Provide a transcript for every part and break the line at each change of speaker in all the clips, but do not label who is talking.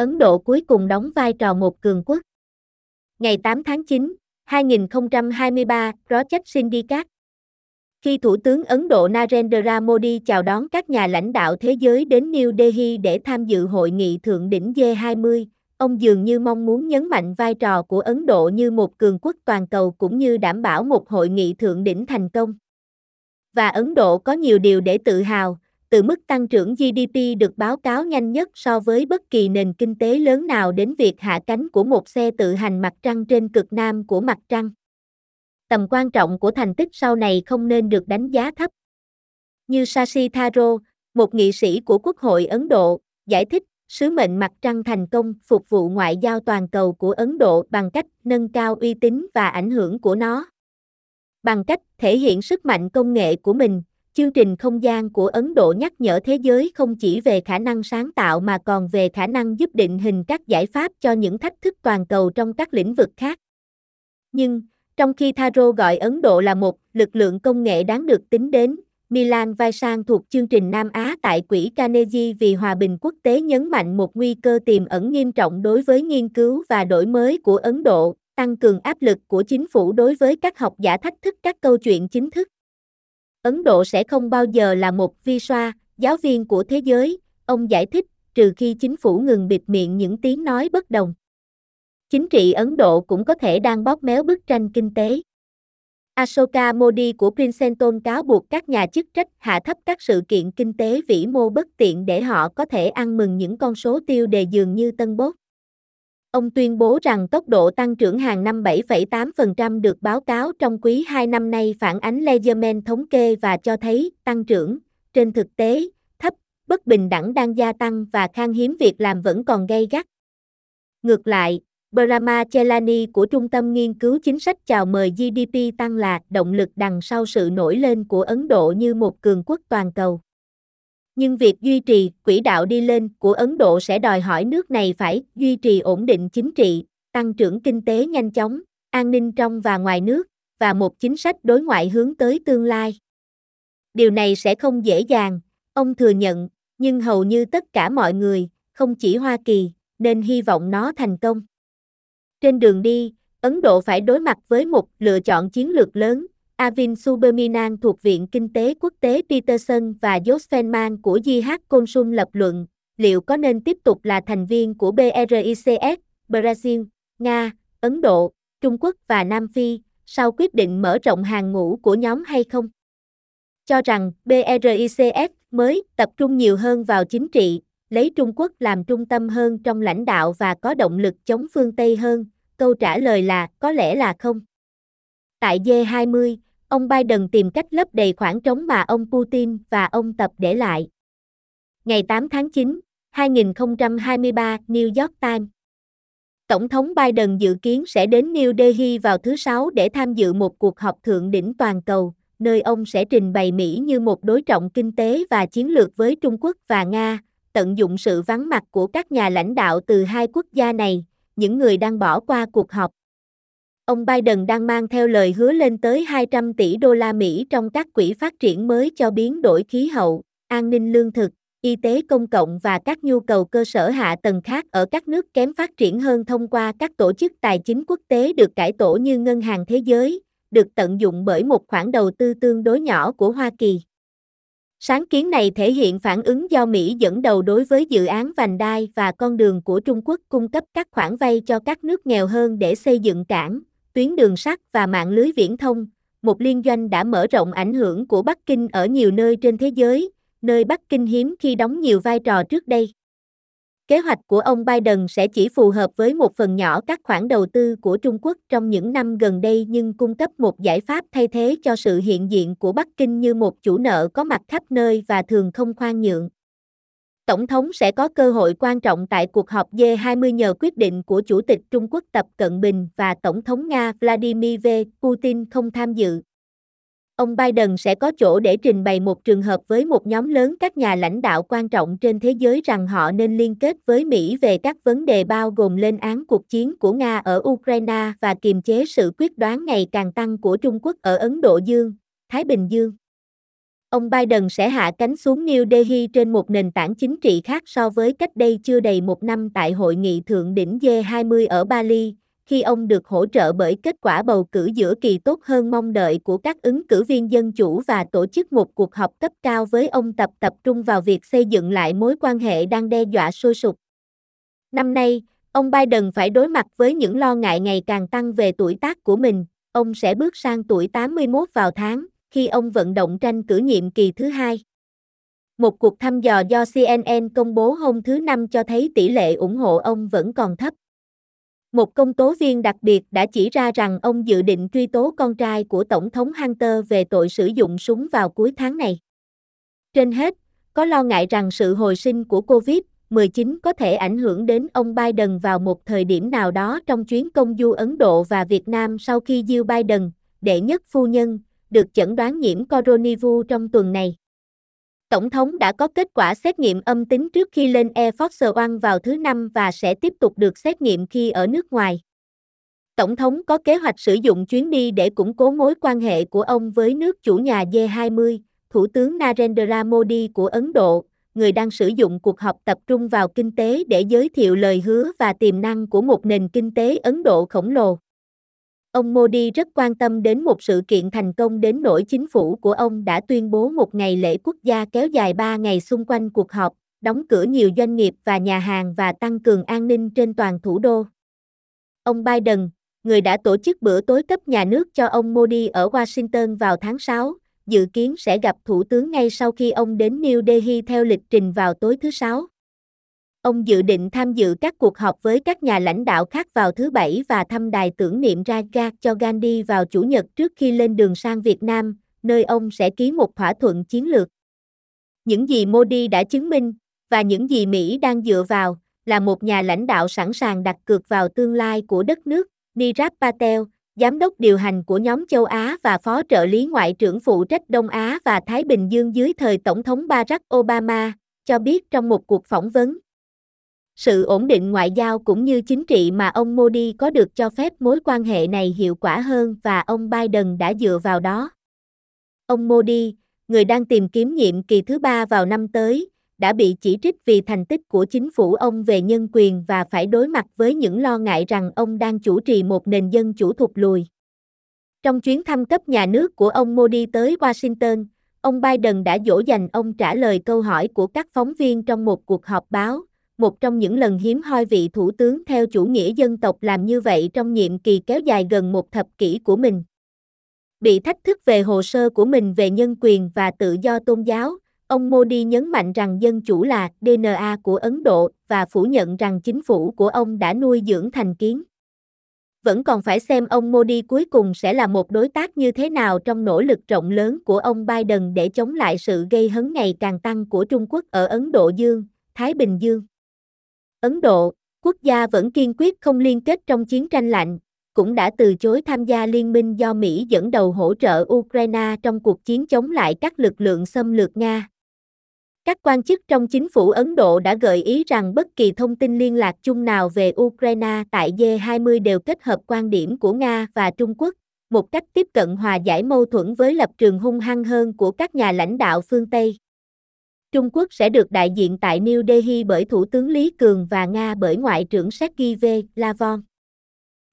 Ấn Độ cuối cùng đóng vai trò một cường quốc. Ngày 8 tháng 9, 2023, Project Syndicate khi Thủ tướng Ấn Độ Narendra Modi chào đón các nhà lãnh đạo thế giới đến New Delhi để tham dự hội nghị thượng đỉnh G20, ông dường như mong muốn nhấn mạnh vai trò của Ấn Độ như một cường quốc toàn cầu cũng như đảm bảo một hội nghị thượng đỉnh thành công. Và Ấn Độ có nhiều điều để tự hào, từ mức tăng trưởng GDP được báo cáo nhanh nhất so với bất kỳ nền kinh tế lớn nào đến việc hạ cánh của một xe tự hành mặt trăng trên cực nam của mặt trăng. Tầm quan trọng của thành tích sau này không nên được đánh giá thấp. Như Shashi Tharo, một nghị sĩ của Quốc hội Ấn Độ, giải thích sứ mệnh mặt trăng thành công phục vụ ngoại giao toàn cầu của Ấn Độ bằng cách nâng cao uy tín và ảnh hưởng của nó. Bằng cách thể hiện sức mạnh công nghệ của mình, chương trình không gian của Ấn Độ nhắc nhở thế giới không chỉ về khả năng sáng tạo mà còn về khả năng giúp định hình các giải pháp cho những thách thức toàn cầu trong các lĩnh vực khác. Nhưng, trong khi Tharo gọi Ấn Độ là một lực lượng công nghệ đáng được tính đến, Milan Vaisang thuộc chương trình Nam Á tại Quỹ Carnegie vì Hòa bình Quốc tế nhấn mạnh một nguy cơ tiềm ẩn nghiêm trọng đối với nghiên cứu và đổi mới của Ấn Độ, tăng cường áp lực của chính phủ đối với các học giả thách thức các câu chuyện chính thức. Ấn Độ sẽ không bao giờ là một vi soa, giáo viên của thế giới, ông giải thích, trừ khi chính phủ ngừng bịt miệng những tiếng nói bất đồng. Chính trị Ấn Độ cũng có thể đang bóp méo bức tranh kinh tế. Ashoka Modi của Princeton cáo buộc các nhà chức trách hạ thấp các sự kiện kinh tế vĩ mô bất tiện để họ có thể ăn mừng những con số tiêu đề dường như tân bốt. Ông tuyên bố rằng tốc độ tăng trưởng hàng năm 7,8% được báo cáo trong quý 2 năm nay phản ánh Legerman thống kê và cho thấy tăng trưởng, trên thực tế, thấp, bất bình đẳng đang gia tăng và khan hiếm việc làm vẫn còn gây gắt. Ngược lại, Brahma Chelani của Trung tâm Nghiên cứu Chính sách chào mời GDP tăng là động lực đằng sau sự nổi lên của Ấn Độ như một cường quốc toàn cầu. Nhưng việc duy trì quỹ đạo đi lên của Ấn Độ sẽ đòi hỏi nước này phải duy trì ổn định chính trị, tăng trưởng kinh tế nhanh chóng, an ninh trong và ngoài nước, và một chính sách đối ngoại hướng tới tương lai. Điều này sẽ không dễ dàng, ông thừa nhận, nhưng hầu như tất cả mọi người, không chỉ Hoa Kỳ, nên hy vọng nó thành công. Trên đường đi, Ấn Độ phải đối mặt với một lựa chọn chiến lược lớn. Avin Suberminan thuộc Viện Kinh tế Quốc tế Peterson và Josh Feynman của JH Consum lập luận, liệu có nên tiếp tục là thành viên của BRICS, Brazil, Nga, Ấn Độ, Trung Quốc và Nam Phi, sau quyết định mở rộng hàng ngũ của nhóm hay không? Cho rằng BRICS mới tập trung nhiều hơn vào chính trị, lấy Trung Quốc làm trung tâm hơn trong lãnh đạo và có động lực chống phương Tây hơn? Câu trả lời là có lẽ là không. Tại G20, ông Biden tìm cách lấp đầy khoảng trống mà ông Putin và ông Tập để lại. Ngày 8 tháng 9, 2023, New York Times Tổng thống Biden dự kiến sẽ đến New Delhi vào thứ Sáu để tham dự một cuộc họp thượng đỉnh toàn cầu, nơi ông sẽ trình bày Mỹ như một đối trọng kinh tế và chiến lược với Trung Quốc và Nga, tận dụng sự vắng mặt của các nhà lãnh đạo từ hai quốc gia này, những người đang bỏ qua cuộc họp. Ông Biden đang mang theo lời hứa lên tới 200 tỷ đô la Mỹ trong các quỹ phát triển mới cho biến đổi khí hậu, an ninh lương thực, y tế công cộng và các nhu cầu cơ sở hạ tầng khác ở các nước kém phát triển hơn thông qua các tổ chức tài chính quốc tế được cải tổ như Ngân hàng Thế giới, được tận dụng bởi một khoản đầu tư tương đối nhỏ của Hoa Kỳ. Sáng kiến này thể hiện phản ứng do Mỹ dẫn đầu đối với dự án vành đai và con đường của Trung Quốc cung cấp các khoản vay cho các nước nghèo hơn để xây dựng cảng, tuyến đường sắt và mạng lưới viễn thông, một liên doanh đã mở rộng ảnh hưởng của Bắc Kinh ở nhiều nơi trên thế giới, nơi Bắc Kinh hiếm khi đóng nhiều vai trò trước đây. Kế hoạch của ông Biden sẽ chỉ phù hợp với một phần nhỏ các khoản đầu tư của Trung Quốc trong những năm gần đây nhưng cung cấp một giải pháp thay thế cho sự hiện diện của Bắc Kinh như một chủ nợ có mặt khắp nơi và thường không khoan nhượng. Tổng thống sẽ có cơ hội quan trọng tại cuộc họp G20 nhờ quyết định của Chủ tịch Trung Quốc Tập Cận Bình và Tổng thống Nga Vladimir V. Putin không tham dự ông Biden sẽ có chỗ để trình bày một trường hợp với một nhóm lớn các nhà lãnh đạo quan trọng trên thế giới rằng họ nên liên kết với Mỹ về các vấn đề bao gồm lên án cuộc chiến của Nga ở Ukraine và kiềm chế sự quyết đoán ngày càng tăng của Trung Quốc ở Ấn Độ Dương, Thái Bình Dương ông Biden sẽ hạ cánh xuống New Delhi trên một nền tảng chính trị khác so với cách đây chưa đầy một năm tại hội nghị thượng đỉnh G20 ở Bali, khi ông được hỗ trợ bởi kết quả bầu cử giữa kỳ tốt hơn mong đợi của các ứng cử viên dân chủ và tổ chức một cuộc họp cấp cao với ông tập tập trung vào việc xây dựng lại mối quan hệ đang đe dọa sôi sục. Năm nay, ông Biden phải đối mặt với những lo ngại ngày càng tăng về tuổi tác của mình, ông sẽ bước sang tuổi 81 vào tháng, khi ông vận động tranh cử nhiệm kỳ thứ hai. Một cuộc thăm dò do CNN công bố hôm thứ Năm cho thấy tỷ lệ ủng hộ ông vẫn còn thấp. Một công tố viên đặc biệt đã chỉ ra rằng ông dự định truy tố con trai của Tổng thống Hunter về tội sử dụng súng vào cuối tháng này. Trên hết, có lo ngại rằng sự hồi sinh của COVID-19 có thể ảnh hưởng đến ông Biden vào một thời điểm nào đó trong chuyến công du Ấn Độ và Việt Nam sau khi Jill Biden, đệ nhất phu nhân, được chẩn đoán nhiễm coronavirus trong tuần này. Tổng thống đã có kết quả xét nghiệm âm tính trước khi lên Air Force One vào thứ Năm và sẽ tiếp tục được xét nghiệm khi ở nước ngoài. Tổng thống có kế hoạch sử dụng chuyến đi để củng cố mối quan hệ của ông với nước chủ nhà G20, Thủ tướng Narendra Modi của Ấn Độ, người đang sử dụng cuộc họp tập trung vào kinh tế để giới thiệu lời hứa và tiềm năng của một nền kinh tế Ấn Độ khổng lồ. Ông Modi rất quan tâm đến một sự kiện thành công đến nỗi chính phủ của ông đã tuyên bố một ngày lễ quốc gia kéo dài 3 ngày xung quanh cuộc họp, đóng cửa nhiều doanh nghiệp và nhà hàng và tăng cường an ninh trên toàn thủ đô. Ông Biden, người đã tổ chức bữa tối cấp nhà nước cho ông Modi ở Washington vào tháng 6, dự kiến sẽ gặp thủ tướng ngay sau khi ông đến New Delhi theo lịch trình vào tối thứ Sáu. Ông dự định tham dự các cuộc họp với các nhà lãnh đạo khác vào thứ Bảy và thăm đài tưởng niệm Raja cho Gandhi vào Chủ nhật trước khi lên đường sang Việt Nam, nơi ông sẽ ký một thỏa thuận chiến lược. Những gì Modi đã chứng minh, và những gì Mỹ đang dựa vào, là một nhà lãnh đạo sẵn sàng đặt cược vào tương lai của đất nước, Niraj Patel, giám đốc điều hành của nhóm châu Á và phó trợ lý ngoại trưởng phụ trách Đông Á và Thái Bình Dương dưới thời Tổng thống Barack Obama, cho biết trong một cuộc phỏng vấn sự ổn định ngoại giao cũng như chính trị mà ông Modi có được cho phép mối quan hệ này hiệu quả hơn và ông Biden đã dựa vào đó. Ông Modi, người đang tìm kiếm nhiệm kỳ thứ ba vào năm tới, đã bị chỉ trích vì thành tích của chính phủ ông về nhân quyền và phải đối mặt với những lo ngại rằng ông đang chủ trì một nền dân chủ thụt lùi. Trong chuyến thăm cấp nhà nước của ông Modi tới Washington, ông Biden đã dỗ dành ông trả lời câu hỏi của các phóng viên trong một cuộc họp báo, một trong những lần hiếm hoi vị thủ tướng theo chủ nghĩa dân tộc làm như vậy trong nhiệm kỳ kéo dài gần một thập kỷ của mình. Bị thách thức về hồ sơ của mình về nhân quyền và tự do tôn giáo, ông Modi nhấn mạnh rằng dân chủ là DNA của Ấn Độ và phủ nhận rằng chính phủ của ông đã nuôi dưỡng thành kiến. Vẫn còn phải xem ông Modi cuối cùng sẽ là một đối tác như thế nào trong nỗ lực rộng lớn của ông Biden để chống lại sự gây hấn ngày càng tăng của Trung Quốc ở Ấn Độ Dương, Thái Bình Dương. Ấn Độ, quốc gia vẫn kiên quyết không liên kết trong chiến tranh lạnh, cũng đã từ chối tham gia liên minh do Mỹ dẫn đầu hỗ trợ Ukraine trong cuộc chiến chống lại các lực lượng xâm lược Nga. Các quan chức trong chính phủ Ấn Độ đã gợi ý rằng bất kỳ thông tin liên lạc chung nào về Ukraine tại G20 đều kết hợp quan điểm của Nga và Trung Quốc, một cách tiếp cận hòa giải mâu thuẫn với lập trường hung hăng hơn của các nhà lãnh đạo phương Tây. Trung Quốc sẽ được đại diện tại New Delhi bởi Thủ tướng Lý Cường và Nga bởi Ngoại trưởng Sergei V. Lavon.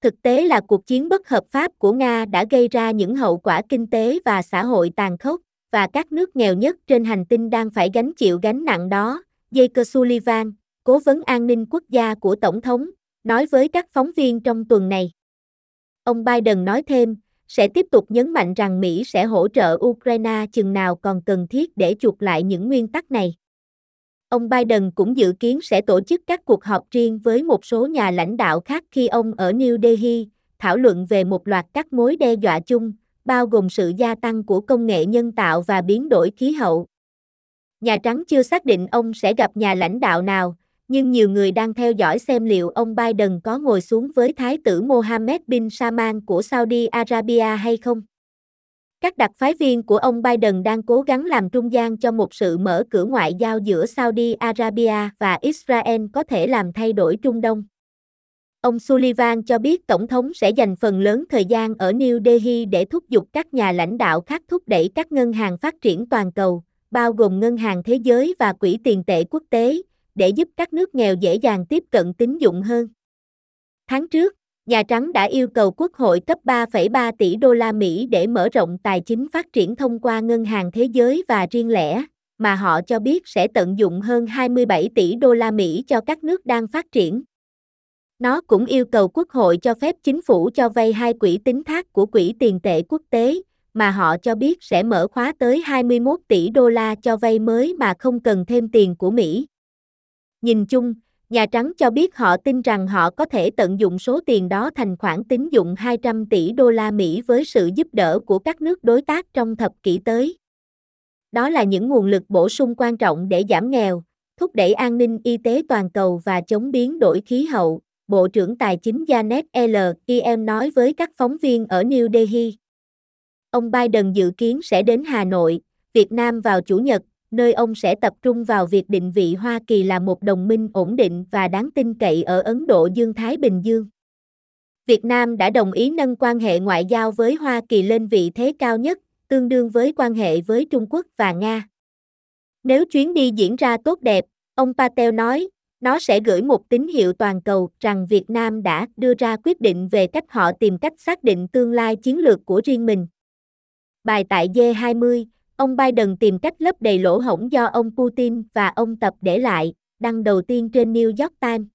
Thực tế là cuộc chiến bất hợp pháp của Nga đã gây ra những hậu quả kinh tế và xã hội tàn khốc, và các nước nghèo nhất trên hành tinh đang phải gánh chịu gánh nặng đó, Jacob Sullivan, cố vấn an ninh quốc gia của Tổng thống, nói với các phóng viên trong tuần này. Ông Biden nói thêm, sẽ tiếp tục nhấn mạnh rằng Mỹ sẽ hỗ trợ Ukraine chừng nào còn cần thiết để chuộc lại những nguyên tắc này. Ông Biden cũng dự kiến sẽ tổ chức các cuộc họp riêng với một số nhà lãnh đạo khác khi ông ở New Delhi, thảo luận về một loạt các mối đe dọa chung, bao gồm sự gia tăng của công nghệ nhân tạo và biến đổi khí hậu. Nhà Trắng chưa xác định ông sẽ gặp nhà lãnh đạo nào, nhưng nhiều người đang theo dõi xem liệu ông Biden có ngồi xuống với Thái tử Mohammed bin Salman của Saudi Arabia hay không. Các đặc phái viên của ông Biden đang cố gắng làm trung gian cho một sự mở cửa ngoại giao giữa Saudi Arabia và Israel có thể làm thay đổi Trung Đông. Ông Sullivan cho biết Tổng thống sẽ dành phần lớn thời gian ở New Delhi để thúc giục các nhà lãnh đạo khác thúc đẩy các ngân hàng phát triển toàn cầu, bao gồm Ngân hàng Thế giới và Quỹ tiền tệ quốc tế, để giúp các nước nghèo dễ dàng tiếp cận tín dụng hơn. Tháng trước, Nhà Trắng đã yêu cầu Quốc hội cấp 3,3 tỷ đô la Mỹ để mở rộng tài chính phát triển thông qua Ngân hàng Thế giới và riêng lẻ, mà họ cho biết sẽ tận dụng hơn 27 tỷ đô la Mỹ cho các nước đang phát triển. Nó cũng yêu cầu Quốc hội cho phép chính phủ cho vay hai quỹ tín thác của Quỹ tiền tệ quốc tế, mà họ cho biết sẽ mở khóa tới 21 tỷ đô la cho vay mới mà không cần thêm tiền của Mỹ. Nhìn chung, Nhà Trắng cho biết họ tin rằng họ có thể tận dụng số tiền đó thành khoản tín dụng 200 tỷ đô la Mỹ với sự giúp đỡ của các nước đối tác trong thập kỷ tới. Đó là những nguồn lực bổ sung quan trọng để giảm nghèo, thúc đẩy an ninh y tế toàn cầu và chống biến đổi khí hậu, Bộ trưởng Tài chính Janet L. Yellen nói với các phóng viên ở New Delhi. Ông Biden dự kiến sẽ đến Hà Nội, Việt Nam vào Chủ nhật, nơi ông sẽ tập trung vào việc định vị Hoa Kỳ là một đồng minh ổn định và đáng tin cậy ở Ấn Độ Dương-Thái Bình Dương. Việt Nam đã đồng ý nâng quan hệ ngoại giao với Hoa Kỳ lên vị thế cao nhất, tương đương với quan hệ với Trung Quốc và Nga. Nếu chuyến đi diễn ra tốt đẹp, ông Patel nói, nó sẽ gửi một tín hiệu toàn cầu rằng Việt Nam đã đưa ra quyết định về cách họ tìm cách xác định tương lai chiến lược của riêng mình. Bài tại G20, ông Biden tìm cách lấp đầy lỗ hổng do ông Putin và ông Tập để lại, đăng đầu tiên trên New York Times.